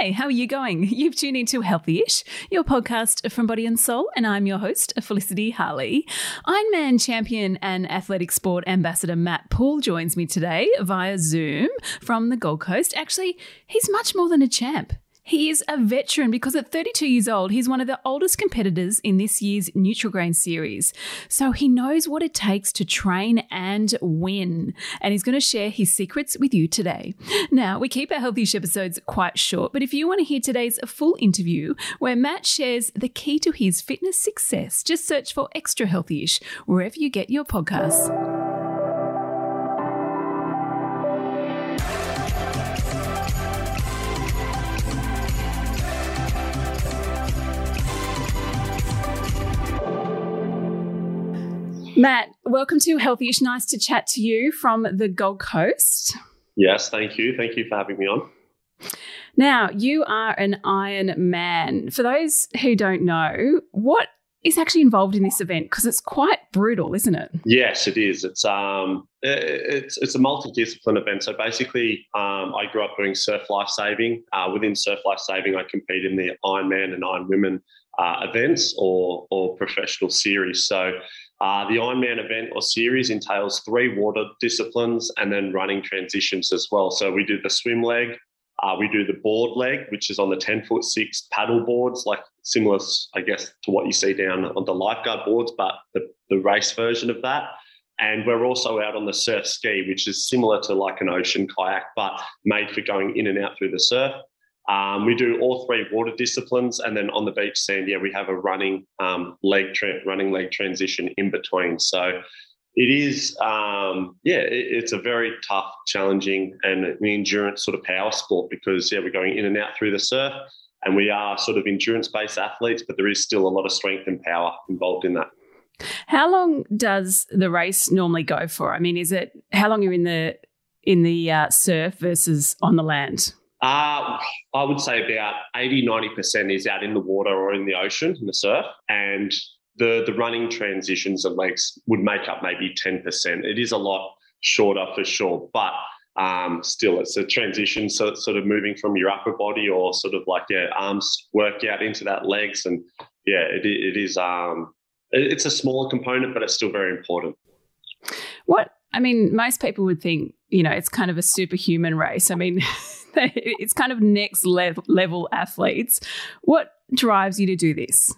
Hi, how are you going? You've tuned into Healthy-ish, your podcast from Body and Soul, and I'm your host, Felicity Harley. Ironman champion and athletic sport ambassador Matt Poole joins me today via Zoom from the Gold Coast. Actually, he's much more than a champ. He is a veteran because at 32 years old, he's one of the oldest competitors in this year's Neutral Nutrigrain series. So he knows what it takes to train and win. And he's going to share his secrets with you today. Now, we keep our Healthy-ish episodes quite short, but if you want to hear today's full interview where Matt shares the key to his fitness success, just search for Extra Healthy-ish wherever you get your podcasts. Matt, welcome to Healthy-ish. Nice to chat to you from the Gold Coast. Yes, thank you. Thank you for having me on. Now, you are an Iron Man. For those who don't know, what is actually involved in this event? Because it's quite brutal, isn't it? Yes, it is. It's um, it's it's a multidiscipline event. So basically, um, I grew up doing surf life saving. Uh, within surf life saving, I compete in the Ironman and Iron Women uh, events or or professional series. So uh, the Ironman event or series entails three water disciplines and then running transitions as well. So we do the swim leg, uh, we do the board leg, which is on the 10 foot six paddle boards, like similar, I guess, to what you see down on the lifeguard boards, but the, the race version of that. And we're also out on the surf ski, which is similar to like an ocean kayak, but made for going in and out through the surf. Um, we do all three water disciplines, and then on the beach sand, yeah, we have a running um, leg tra- running leg transition in between. So it is, um, yeah, it, it's a very tough, challenging, and an endurance sort of power sport because yeah, we're going in and out through the surf, and we are sort of endurance based athletes, but there is still a lot of strength and power involved in that. How long does the race normally go for? I mean, is it how long you're in the in the uh, surf versus on the land? Uh, I would say about 80, 90% is out in the water or in the ocean, in the surf. And the, the running transitions and legs would make up maybe 10%. It is a lot shorter for sure, but um, still it's a transition. So sort of moving from your upper body or sort of like, yeah, arms work out into that legs. And yeah, it, it is, um, it's a smaller component, but it's still very important. What, I mean, most people would think, you know, it's kind of a superhuman race. I mean, it's kind of next level, athletes. What drives you to do this?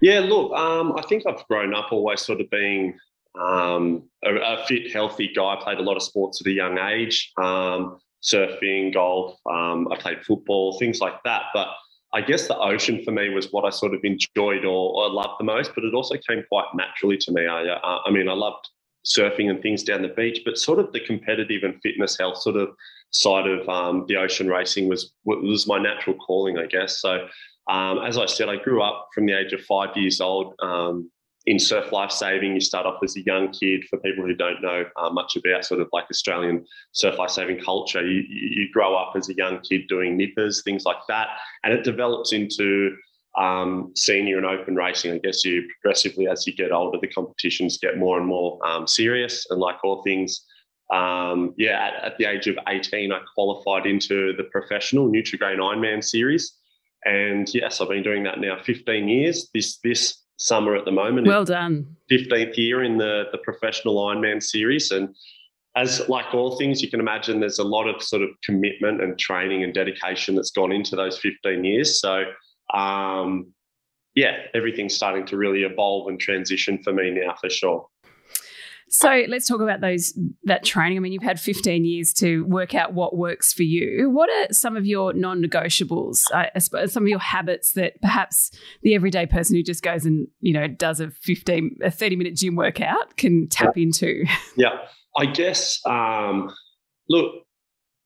Yeah, look, um, I think I've grown up always sort of being um, a, a, fit, healthy guy. I played a lot of sports at a young age, um, surfing, golf. Um, I played football, things like that. But I guess the ocean for me was what I sort of enjoyed or, or loved the most. But it also came quite naturally to me. I, uh, I mean, I loved surfing and things down the beach, but sort of the competitive and fitness health sort of side of um, the ocean racing was was my natural calling, I guess. So, um, as I said, I grew up from the age of five years old um, in surf life saving. You start off as a young kid. For people who don't know uh, much about sort of like Australian surf life saving culture, you, you grow up as a young kid doing nippers, things like that, and it develops into um, senior and open racing. I guess you progressively, as you get older, the competitions get more and more um, serious. And like all things, um, yeah, at, at, the age of 18, I qualified into the professional Nutrigrain Ironman series. And yes, I've been doing that now 15 years. This this summer at the moment. Well done. 15th year in the, the professional Ironman series. And as like all things, you can imagine there's a lot of sort of commitment and training and dedication that's gone into those 15 years. So um, yeah, everything's starting to really evolve and transition for me now for sure. So let's talk about those that training. I mean, you've had 15 years to work out what works for you. What are some of your non-negotiables? I, suppose some of your habits that perhaps the everyday person who just goes and you know does a 15, a 30 minute gym workout can tap yeah. into. Yeah, I guess. Um, look,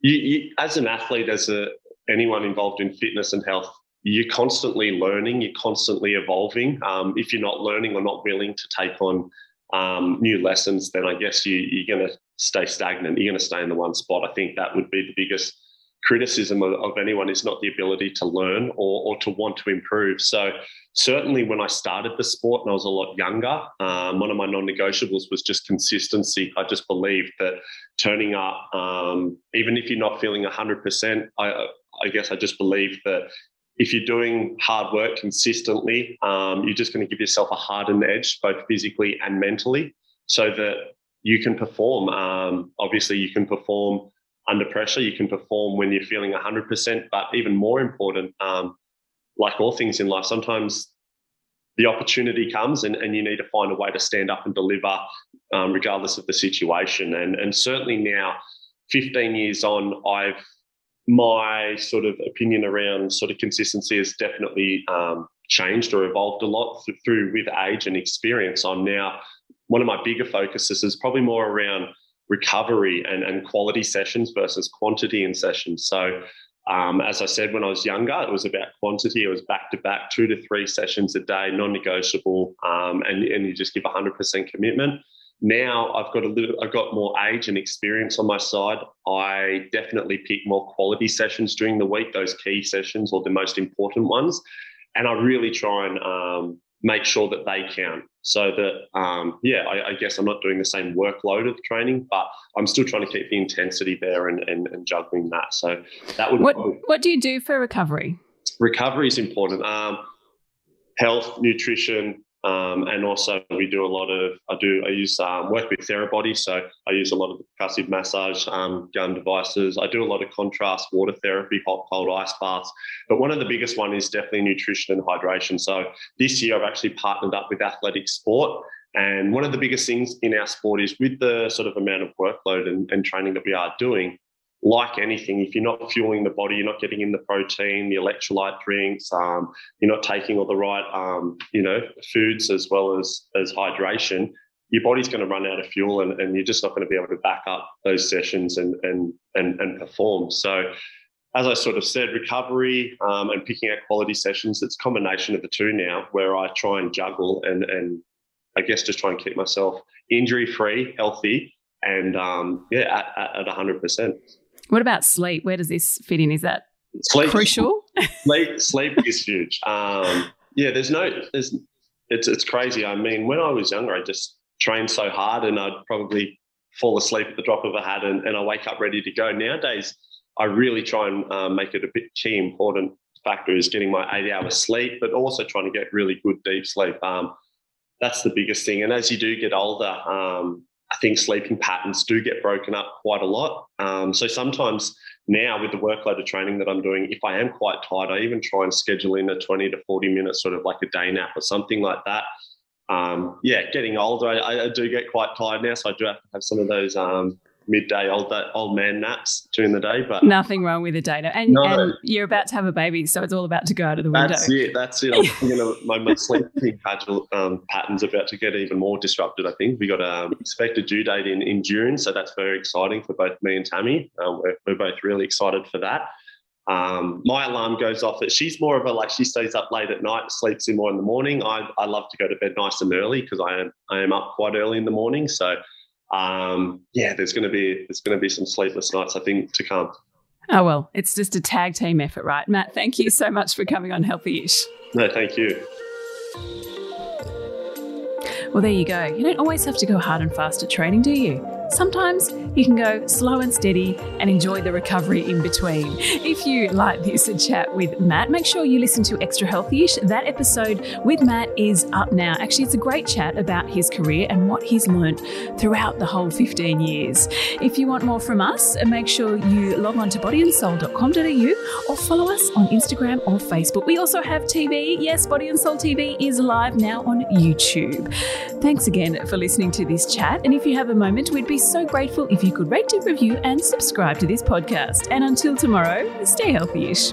you, you, as an athlete, as a anyone involved in fitness and health, you're constantly learning, you're constantly evolving. Um, if you're not learning or not willing to take on um, new lessons, then I guess you, you're going to stay stagnant. You're going to stay in the one spot. I think that would be the biggest criticism of, of anyone is not the ability to learn or, or, to want to improve. So certainly when I started the sport and I was a lot younger, um, one of my non-negotiables was just consistency. I just believed that turning up, um, even if you're not feeling 100%, I, I guess I just believe that if you're doing hard work consistently, um, you're just going to give yourself a hardened edge, both physically and mentally, so that you can perform. Um, obviously, you can perform under pressure. You can perform when you're feeling 100%. But even more important, um, like all things in life, sometimes the opportunity comes and, and you need to find a way to stand up and deliver um, regardless of the situation. And, and certainly now, 15 years on, I've my sort of opinion around sort of consistency has definitely um, changed or evolved a lot th- through with age and experience. I'm now one of my bigger focuses is probably more around recovery and, and quality sessions versus quantity in sessions. So um, as I said, when I was younger, it was about quantity. It was back to back, two to three sessions a day, non negotiable, um, and, and you just give 100% commitment. Now I've got a little, I've got more age and experience on my side. I definitely pick more quality sessions during the week, those key sessions or the most important ones, and I really try and um, make sure that they count. So that, um, yeah, I, I, guess I'm not doing the same workload of training, but I'm still trying to keep the intensity there and, and, and juggling that. So that would. What, what do you do for recovery? Recovery is important. Um, health, nutrition, um, and also, we do a lot of, I do, I use um, work with Therabody. So I use a lot of percussive massage um, gun devices. I do a lot of contrast water therapy, hot, cold ice baths. But one of the biggest one is definitely nutrition and hydration. So this year, I've actually partnered up with Athletic Sport. And one of the biggest things in our sport is with the sort of amount of workload and, and training that we are doing, like anything, if you're not fueling the body, you're not getting in the protein, the electrolyte drinks, um, you're not taking all the right, um, you know, foods as well as as hydration, your body's going to run out of fuel, and, and you're just not going to be able to back up those sessions and and and, and perform. So, as I sort of said, recovery um, and picking out quality sessions, it's a combination of the two now, where I try and juggle and and I guess just try and keep myself injury free, healthy, and um, yeah, at, at, at 100%. What about sleep? Where does this fit in? Is that sleep, crucial? sleep, sleep is huge. Um, yeah, there's no, there's, it's it's crazy. I mean, when I was younger, I just trained so hard, and I'd probably fall asleep at the drop of a hat, and, and I wake up ready to go. Nowadays, I really try and um, make it a bit key important factor is getting my eight hours sleep, but also trying to get really good deep sleep. Um, that's the biggest thing. And as you do get older, um, I think sleeping patterns do get broken up quite a lot. Um, so sometimes now with the workload of training that I'm doing, if I am quite tired, I even try and schedule in a 20 to 40 minutes sort of like a day nap or something like that. Um, yeah, getting older, I, I, do get quite tired now, so I do have to have some of those um, midday old old man naps during the day. But nothing wrong with a day nap. And, no, and, you're about to have a baby, so it's all about to go out of the window. That's it. That's it. I'm my, my sleeping um, pattern's about to get even more disrupted. I think we got a um, expected due date in in June, so that's very exciting for both me and Tammy. Um, we're, we're both really excited for that. Um, my alarm goes off. She's more of a like she stays up late at night, sleeps in more in the morning. I, I love to go to bed nice and early because I am I am up quite early in the morning. So um, yeah, there's going to be there's going to be some sleepless nights I think to come. Oh well, it's just a tag team effort, right, Matt? Thank you so much for coming on Healthy-ish. No, thank you. Well, there you go. You don't always have to go hard and fast at training, do you? Sometimes you can go slow and steady and enjoy the recovery in between. If you like this chat with Matt, make sure you listen to Extra Healthy-ish. That episode with Matt is up now. Actually, it's a great chat about his career and what he's learned throughout the whole 15 years. If you want more from us, make sure you log on to bodyandsoul.com.au or follow us on Instagram or Facebook. We also have TV. Yes, Body and Soul TV is live now on YouTube. Thanks again for listening to this chat. And if you have a moment, we'd be so grateful if you could rate, review, and subscribe to this podcast. And until tomorrow, stay healthy ish.